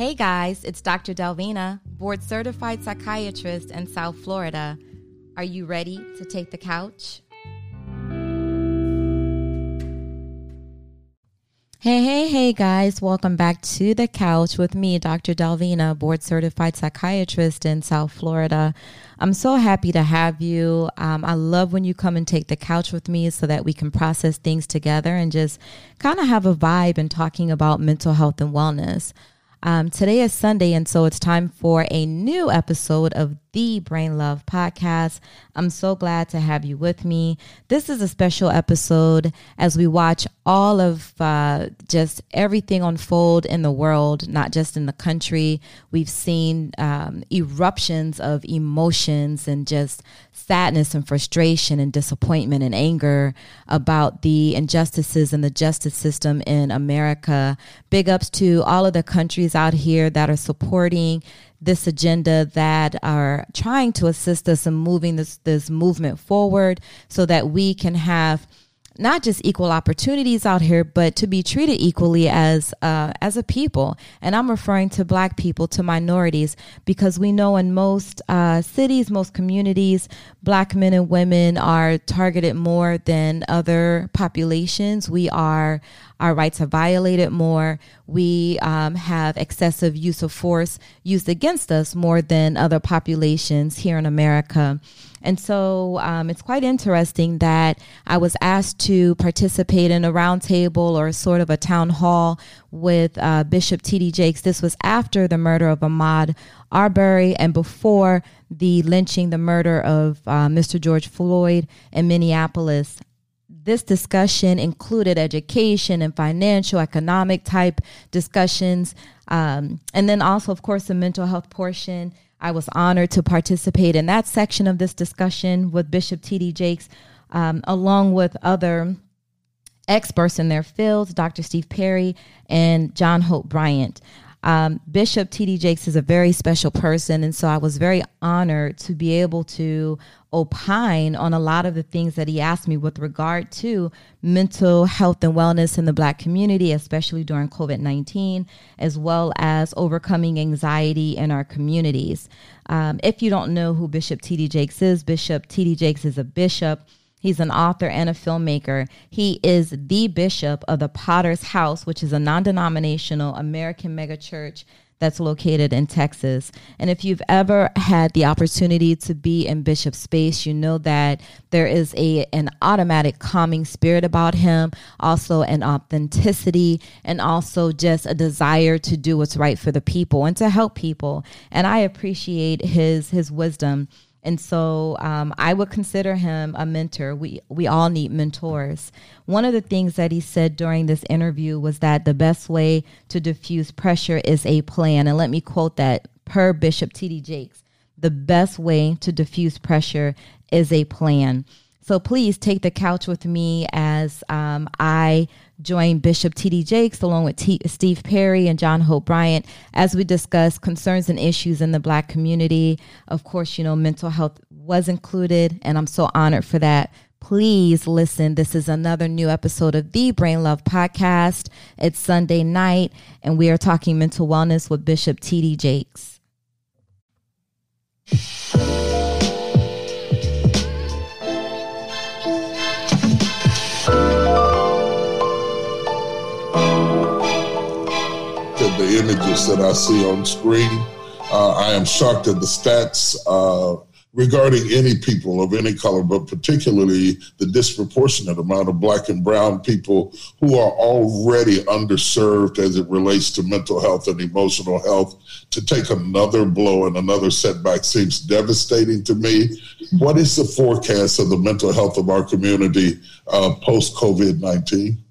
Hey guys, it's Dr. Delvina, board certified psychiatrist in South Florida. Are you ready to take the couch? Hey, hey, hey, guys. Welcome back to the couch with me, Dr. Delvina, board certified psychiatrist in South Florida. I'm so happy to have you. Um, I love when you come and take the couch with me so that we can process things together and just kind of have a vibe and talking about mental health and wellness. Um, today is Sunday, and so it's time for a new episode of the Brain Love Podcast. I'm so glad to have you with me. This is a special episode as we watch all of uh, just everything unfold in the world, not just in the country. We've seen um, eruptions of emotions and just sadness and frustration and disappointment and anger about the injustices in the justice system in America. Big ups to all of the countries out here that are supporting this agenda that are trying to assist us in moving this this movement forward so that we can have not just equal opportunities out here, but to be treated equally as uh, as a people. And I'm referring to Black people, to minorities, because we know in most uh, cities, most communities, Black men and women are targeted more than other populations. We are our rights are violated more. We um, have excessive use of force used against us more than other populations here in America. And so um, it's quite interesting that I was asked to participate in a roundtable or sort of a town hall with uh, Bishop T.D. Jakes. This was after the murder of Ahmaud Arbery and before the lynching, the murder of uh, Mr. George Floyd in Minneapolis this discussion included education and financial, economic type discussions. Um, and then also, of course, the mental health portion. I was honored to participate in that section of this discussion with Bishop T.D. Jakes, um, along with other experts in their fields, Dr. Steve Perry and John Hope Bryant. Um, Bishop T.D. Jakes is a very special person, and so I was very honored to be able to opine on a lot of the things that he asked me with regard to mental health and wellness in the Black community, especially during COVID 19, as well as overcoming anxiety in our communities. Um, if you don't know who Bishop T.D. Jakes is, Bishop T.D. Jakes is a bishop He's an author and a filmmaker. He is the bishop of the Potter's House, which is a non denominational American megachurch that's located in Texas. And if you've ever had the opportunity to be in Bishop's space, you know that there is a an automatic calming spirit about him, also an authenticity, and also just a desire to do what's right for the people and to help people. And I appreciate his his wisdom and so um, I would consider him a mentor. We we all need mentors. One of the things that he said during this interview was that the best way to diffuse pressure is a plan. And let me quote that per Bishop T.D. Jakes: "The best way to diffuse pressure is a plan." So please take the couch with me as um, I join Bishop T.D. Jakes along with T- Steve Perry and John Hope Bryant as we discuss concerns and issues in the Black community. Of course, you know, mental health was included, and I'm so honored for that. Please listen. This is another new episode of the Brain Love Podcast. It's Sunday night, and we are talking mental wellness with Bishop T.D. Jakes. Images that I see on screen. Uh, I am shocked at the stats uh, regarding any people of any color, but particularly the disproportionate amount of black and brown people who are already underserved as it relates to mental health and emotional health. To take another blow and another setback seems devastating to me. What is the forecast of the mental health of our community uh, post COVID 19?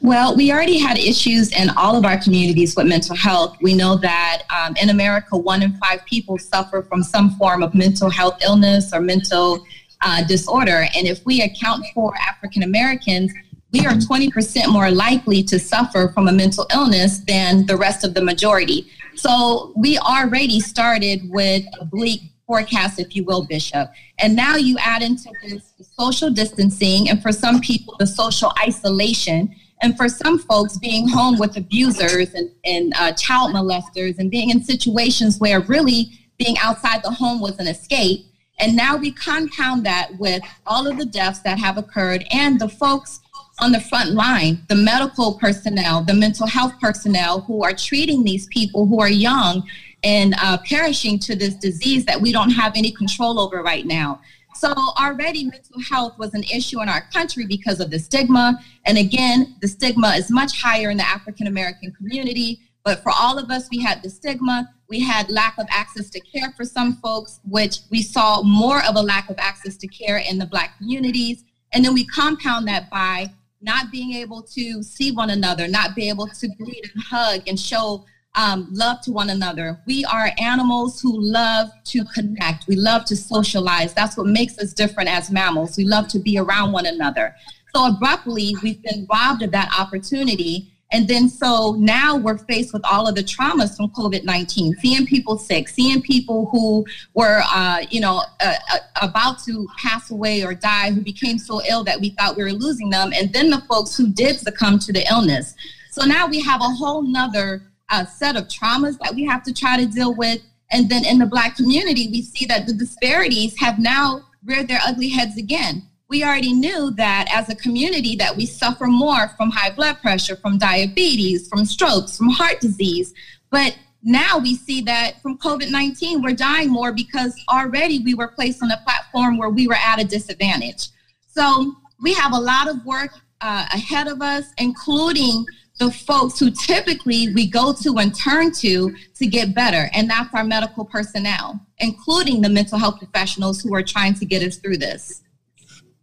Well, we already had issues in all of our communities with mental health. We know that um, in America, one in five people suffer from some form of mental health illness or mental uh, disorder. And if we account for African Americans, we are 20% more likely to suffer from a mental illness than the rest of the majority. So we already started with a bleak forecast, if you will, Bishop. And now you add into this social distancing and for some people, the social isolation And for some folks, being home with abusers and, and uh, child molesters and being in situations where really being outside the home was an escape. And now we compound that with all of the deaths that have occurred and the folks on the front line, the medical personnel, the mental health personnel who are treating these people who are young and uh, perishing to this disease that we don't have any control over right now. So already mental health was an issue in our country because of the stigma. And again, the stigma is much higher in the African American community. But for all of us, we had the stigma. We had lack of access to care for some folks, which we saw more of a lack of access to care in the Black communities. And then we compound that by not being able to see one another, not be able to greet and hug and show um, love to one another. We are animals who love to connect. We love to socialize. That's what makes us different as mammals. We love to be around one another. So abruptly, we've been robbed of that opportunity. And then so now we're faced with all of the traumas from COVID 19, seeing people sick, seeing people who were, uh, you know, uh, uh, about to pass away or die, who became so ill that we thought we were losing them. And then the folks who did succumb to the illness. So now we have a whole nother uh, set of traumas that we have to try to deal with. And then in the Black community, we see that the disparities have now reared their ugly heads again we already knew that as a community that we suffer more from high blood pressure, from diabetes, from strokes, from heart disease. But now we see that from COVID-19, we're dying more because already we were placed on a platform where we were at a disadvantage. So we have a lot of work uh, ahead of us, including the folks who typically we go to and turn to to get better. And that's our medical personnel, including the mental health professionals who are trying to get us through this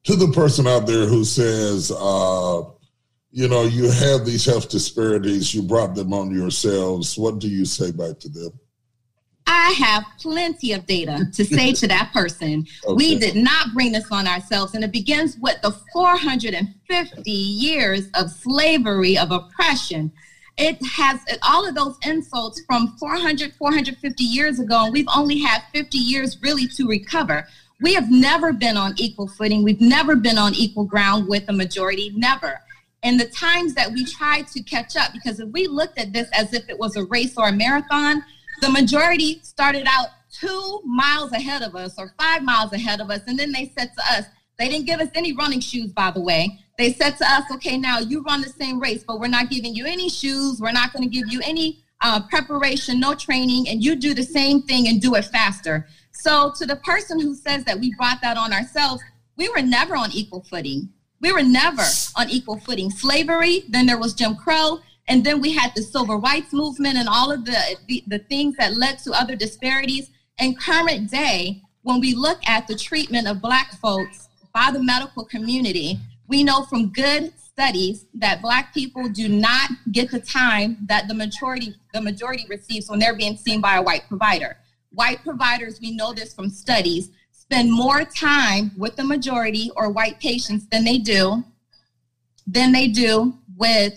to the person out there who says, uh, you know, you have these health disparities, you brought them on yourselves. What do you say back to them? I have plenty of data to say to that person. Okay. We did not bring this on ourselves. And it begins with the 450 years of slavery, of oppression. It has all of those insults from 400, 450 years ago, and we've only had 50 years really to recover. We have never been on equal footing. We've never been on equal ground with the majority, never. And the times that we tried to catch up, because if we looked at this as if it was a race or a marathon, the majority started out two miles ahead of us or five miles ahead of us. And then they said to us, they didn't give us any running shoes, by the way. They said to us, okay, now you run the same race, but we're not giving you any shoes. We're not going to give you any uh, preparation, no training, and you do the same thing and do it faster. So, to the person who says that we brought that on ourselves, we were never on equal footing. We were never on equal footing. Slavery, then there was Jim Crow, and then we had the civil rights movement and all of the, the, the things that led to other disparities. And current day, when we look at the treatment of Black folks by the medical community, we know from good studies that Black people do not get the time that the majority the majority receives when they're being seen by a white provider white providers, we know this from studies, spend more time with the majority or white patients than they do than they do with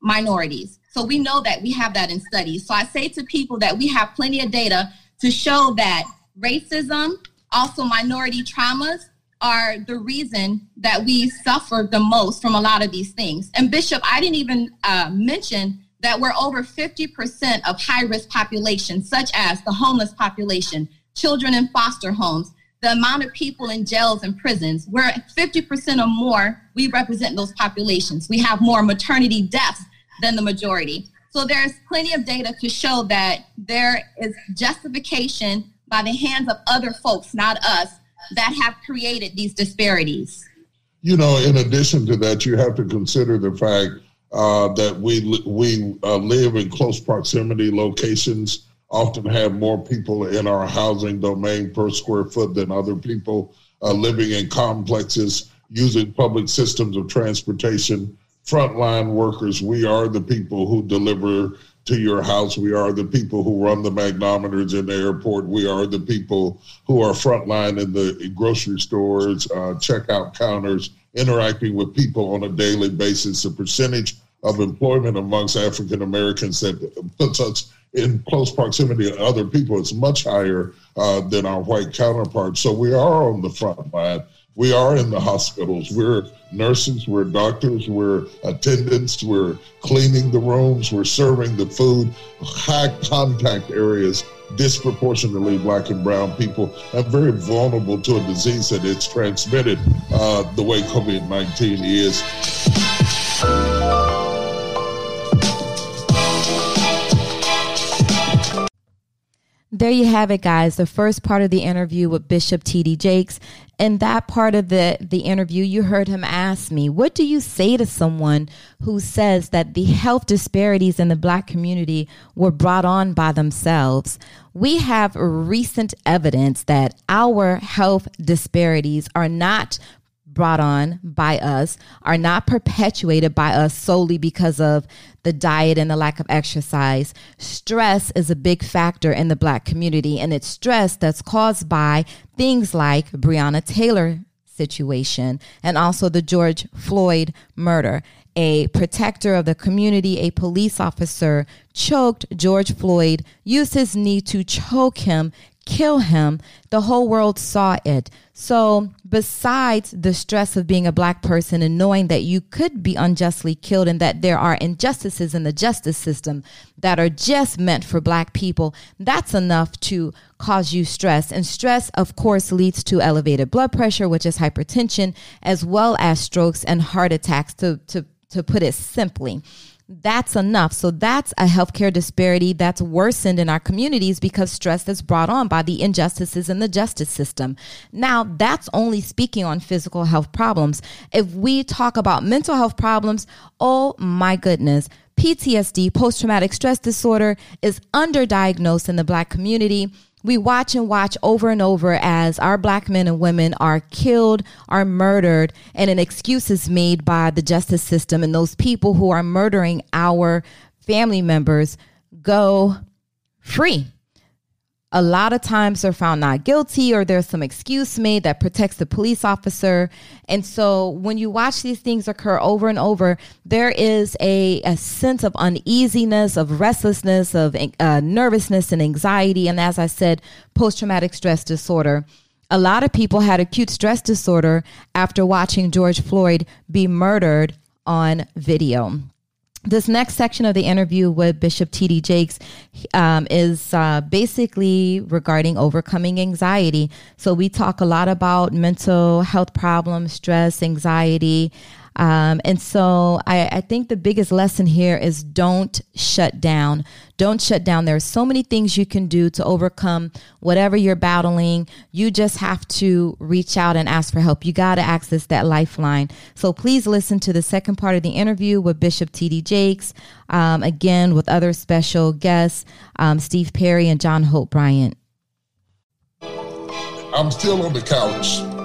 minorities. So we know that we have that in studies. So I say to people that we have plenty of data to show that racism, also minority traumas, are the reason that we suffer the most from a lot of these things. And Bishop, I didn't even uh, mention that we're over 50% of high risk populations, such as the homeless population, children in foster homes, the amount of people in jails and prisons, we're 50% or more, we represent those populations. We have more maternity deaths than the majority. So there's plenty of data to show that there is justification by the hands of other folks, not us, that have created these disparities. You know, in addition to that, you have to consider the fact uh, that we we uh, live in close proximity locations, often have more people in our housing domain per square foot than other people uh, living in complexes, using public systems of transportation. Frontline workers, we are the people who deliver to your house. We are the people who run the magnometers in the airport. We are the people who are frontline in the grocery stores, uh, checkout counters, interacting with people on a daily basis, the percentage of employment amongst African Americans that puts us in close proximity to other people, it's much higher uh, than our white counterparts. So we are on the front line. We are in the hospitals. We're nurses, we're doctors, we're attendants, we're cleaning the rooms, we're serving the food, high contact areas, disproportionately black and brown people, are very vulnerable to a disease that is transmitted uh, the way COVID 19 is. There you have it, guys. The first part of the interview with Bishop T.D. Jakes. In that part of the, the interview, you heard him ask me, What do you say to someone who says that the health disparities in the black community were brought on by themselves? We have recent evidence that our health disparities are not brought on by us are not perpetuated by us solely because of the diet and the lack of exercise. Stress is a big factor in the black community, and it's stress that's caused by things like Breonna Taylor situation and also the George Floyd murder. A protector of the community, a police officer, choked George Floyd, used his knee to choke him, kill him. The whole world saw it. So, besides the stress of being a black person and knowing that you could be unjustly killed and that there are injustices in the justice system that are just meant for black people, that's enough to cause you stress. And stress, of course, leads to elevated blood pressure, which is hypertension, as well as strokes and heart attacks, to, to, to put it simply that's enough. So that's a healthcare disparity that's worsened in our communities because stress is brought on by the injustices in the justice system. Now, that's only speaking on physical health problems. If we talk about mental health problems, oh my goodness, PTSD, post traumatic stress disorder, is underdiagnosed in the black community we watch and watch over and over as our black men and women are killed, are murdered, and an excuse is made by the justice system. And those people who are murdering our family members go free a lot of times they're found not guilty or there's some excuse made that protects the police officer. And so when you watch these things occur over and over, there is a, a sense of uneasiness, of restlessness, of uh, nervousness and anxiety. And as I said, post traumatic stress disorder. A lot of people had acute stress disorder after watching George Floyd be murdered on video this next section of the interview with Bishop T.D. Jakes um, is uh, basically regarding overcoming anxiety. So, we talk a lot about mental health problems, stress, anxiety, um, and so I, I, think the biggest lesson here is don't shut down. Don't shut down. There are so many things you can do to overcome whatever you're battling. You just have to reach out and ask for help. You got to access that lifeline. So please listen to the second part of the interview with Bishop T.D. Jakes, um, again with other special guests, um, Steve Perry and John Hope Bryant. I'm still on the couch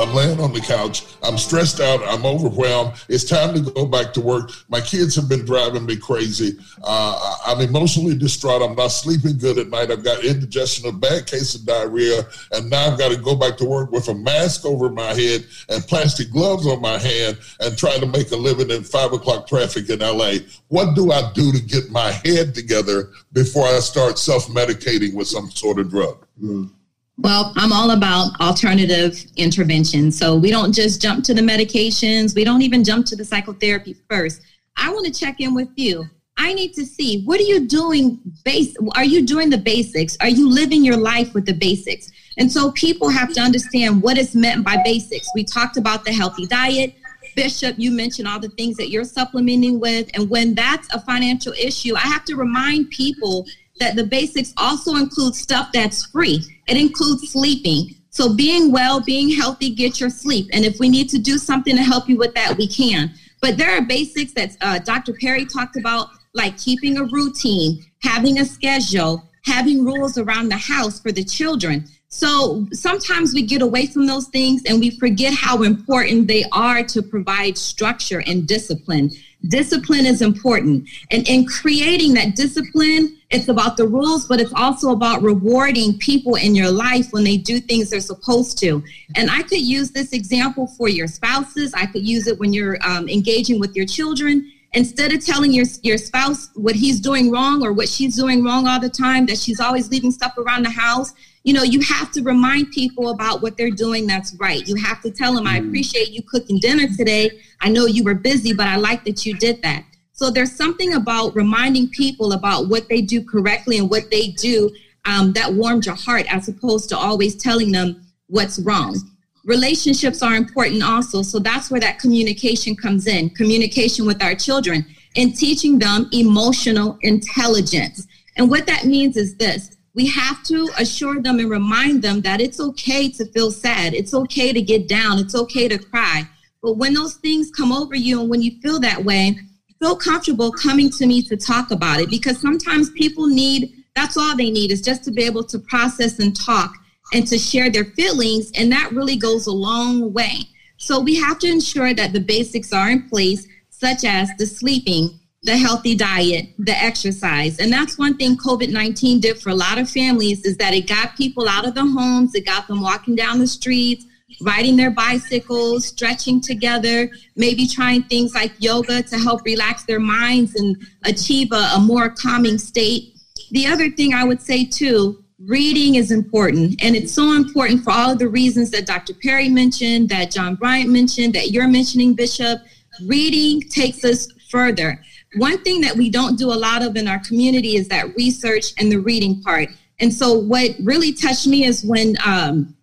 I'm laying on the couch. I'm stressed out. I'm overwhelmed. It's time to go back to work. My kids have been driving me crazy. Uh, I'm emotionally distraught. I'm not sleeping good at night. I've got indigestion, a bad case of diarrhea, and now I've got to go back to work with a mask over my head and plastic gloves on my hand and try to make a living in five o'clock traffic in LA. What do I do to get my head together before I start self medicating with some sort of drug? Mm. Well, I'm all about alternative intervention. So we don't just jump to the medications. We don't even jump to the psychotherapy first. I want to check in with you. I need to see what are you doing base are you doing the basics? Are you living your life with the basics? And so people have to understand what is meant by basics. We talked about the healthy diet. Bishop, you mentioned all the things that you're supplementing with. And when that's a financial issue, I have to remind people that the basics also include stuff that's free. It includes sleeping. So being well, being healthy, get your sleep. And if we need to do something to help you with that, we can. But there are basics that uh, Dr. Perry talked about, like keeping a routine, having a schedule, having rules around the house for the children. So sometimes we get away from those things and we forget how important they are to provide structure and discipline. Discipline is important. And in creating that discipline, it's about the rules, but it's also about rewarding people in your life when they do things they're supposed to. And I could use this example for your spouses. I could use it when you're um, engaging with your children. instead of telling your your spouse what he's doing wrong or what she's doing wrong all the time, that she's always leaving stuff around the house, you know, you have to remind people about what they're doing that's right. You have to tell them, I mm. appreciate you cooking dinner today. I know you were busy, but I like that you did that. So there's something about reminding people about what they do correctly and what they do um, that warms your heart as opposed to always telling them what's wrong relationships are important also. So that's where that communication comes in communication with our children and teaching them emotional intelligence. And what that means is this we have to assure them and remind them that it's okay to feel sad, it's okay to get down, it's okay to cry. But when those things come over you and when you feel that way, feel comfortable coming to me to talk about it because sometimes people need that's all they need is just to be able to process and talk and to share their feelings. And that really goes a long way. So we have to ensure that the basics are in place, such as the sleeping, the healthy diet, the exercise. And that's one thing COVID 19 did for a lot of families is that it got people out of the homes, it got them walking down the streets, riding their bicycles, stretching together, maybe trying things like yoga to help relax their minds and achieve a, a more calming state. The other thing I would say too reading is important and it's so important for all of the reasons that dr perry mentioned that john bryant mentioned that you're mentioning bishop reading takes us further one thing that we don't do a lot of in our community is that research and the reading part and so what really touched me is when um,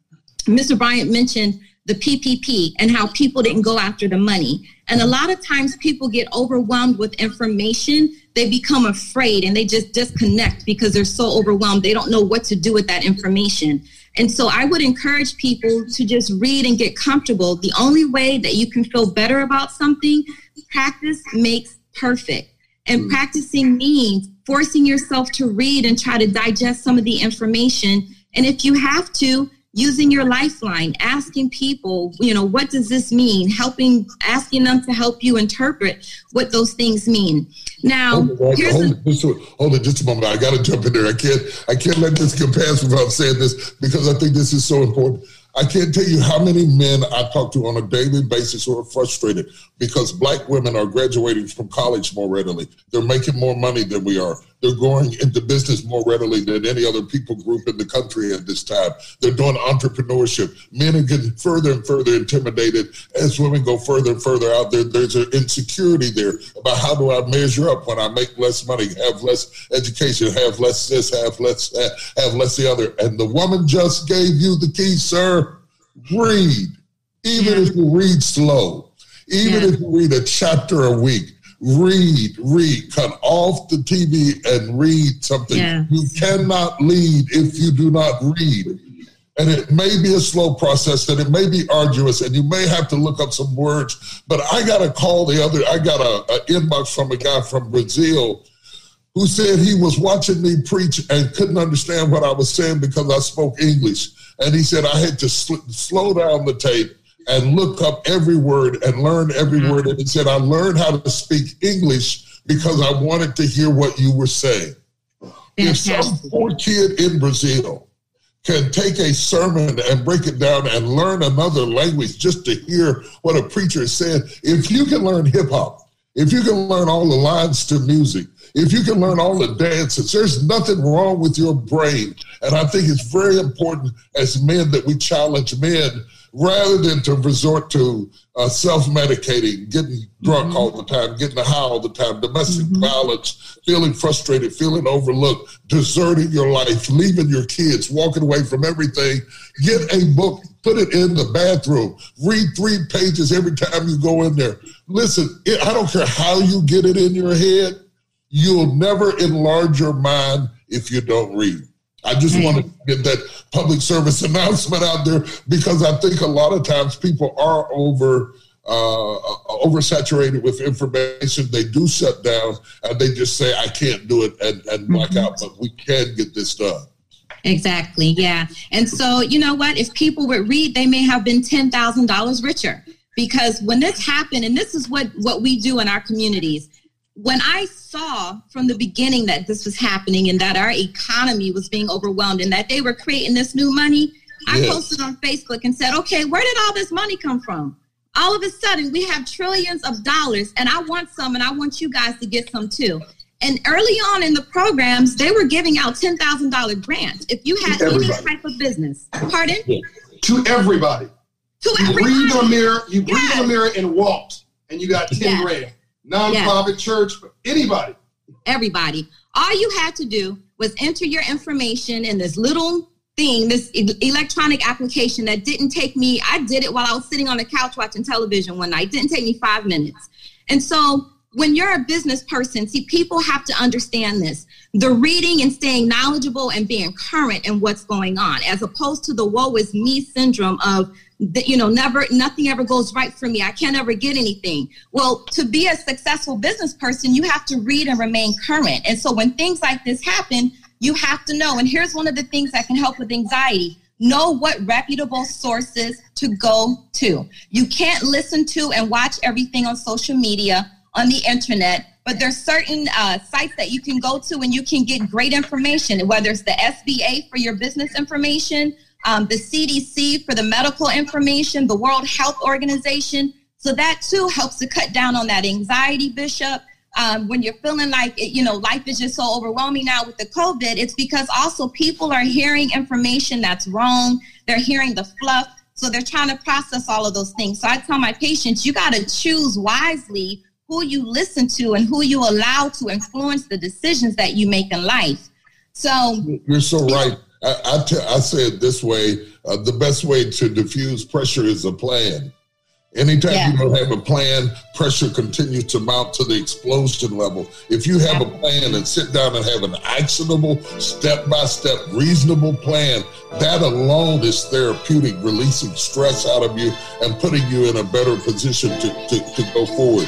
mr bryant mentioned the ppp and how people didn't go after the money and a lot of times people get overwhelmed with information they become afraid and they just disconnect because they're so overwhelmed. They don't know what to do with that information. And so I would encourage people to just read and get comfortable. The only way that you can feel better about something, practice makes perfect. And mm. practicing means forcing yourself to read and try to digest some of the information. And if you have to, using your lifeline asking people you know what does this mean helping asking them to help you interpret what those things mean now hold, hold, hold, a, just, hold it just a moment i gotta jump in there i can't i can't let this go past without saying this because i think this is so important I can't tell you how many men I talk to on a daily basis who are frustrated because black women are graduating from college more readily. They're making more money than we are. They're going into business more readily than any other people group in the country at this time. They're doing entrepreneurship. Men are getting further and further intimidated as women go further and further out there. There's an insecurity there about how do I measure up when I make less money, have less education, have less this, have less that, have less the other. And the woman just gave you the key, sir. Read, even if you read slow, even yeah. if you read a chapter a week read, read, cut off the TV and read something. Yes. You cannot lead if you do not read. And it may be a slow process and it may be arduous and you may have to look up some words. But I got a call the other, I got a, a inbox from a guy from Brazil who said he was watching me preach and couldn't understand what I was saying because I spoke English. And he said I had to sl- slow down the tape and look up every word and learn every mm-hmm. word. And he said, I learned how to speak English because I wanted to hear what you were saying. If some poor kid in Brazil can take a sermon and break it down and learn another language just to hear what a preacher is saying, if you can learn hip hop, if you can learn all the lines to music, if you can learn all the dances, there's nothing wrong with your brain. And I think it's very important as men that we challenge men rather than to resort to uh, self-medicating, getting drunk mm-hmm. all the time, getting high all the time, domestic mm-hmm. violence, feeling frustrated, feeling overlooked, deserting your life, leaving your kids, walking away from everything. Get a book, put it in the bathroom, read three pages every time you go in there. Listen, I don't care how you get it in your head, you'll never enlarge your mind if you don't read. I just mm-hmm. want to get that public service announcement out there because I think a lot of times people are over uh, oversaturated with information. They do shut down and they just say, I can't do it and, and black mm-hmm. out, but we can get this done. Exactly. Yeah. And so, you know what? If people would read, they may have been $10,000 richer because when this happened, and this is what, what we do in our communities, when I saw from the beginning that this was happening and that our economy was being overwhelmed and that they were creating this new money, I yes. posted on Facebook and said, okay, where did all this money come from? all of a sudden we have trillions of dollars and i want some and i want you guys to get some too. And early on in the programs they were giving out $10000 grants. If you had any type of business pardon? To everybody to you on a mirror you breathed yes. on a mirror and walked and you got 10 yes. grand non-profit yes. church anybody everybody all you had to do was enter your information in this little thing, this electronic application that didn't take me, I did it while I was sitting on the couch watching television one night. It didn't take me five minutes. And so when you're a business person, see, people have to understand this. The reading and staying knowledgeable and being current in what's going on, as opposed to the woe is me syndrome of that, you know, never, nothing ever goes right for me. I can't ever get anything. Well, to be a successful business person, you have to read and remain current. And so when things like this happen, you have to know. And here's one of the things that can help with anxiety know what reputable sources to go to. You can't listen to and watch everything on social media, on the internet, but there's certain uh, sites that you can go to and you can get great information, whether it's the SBA for your business information, um, the CDC for the medical information, the World Health Organization. So that too helps to cut down on that anxiety, Bishop. Um, when you're feeling like you know life is just so overwhelming now with the covid it's because also people are hearing information that's wrong. They're hearing the fluff. So they're trying to process all of those things. So i tell my patients you got to choose wisely who you listen to and who you allow to influence the decisions that you make in life. So you're so right I, I, t- I say it this way uh, the best way to diffuse pressure is a plan Anytime yeah. you don't have a plan, pressure continues to mount to the explosion level. If you have a plan and sit down and have an actionable, step by step, reasonable plan, that alone is therapeutic, releasing stress out of you and putting you in a better position to, to, to go forward.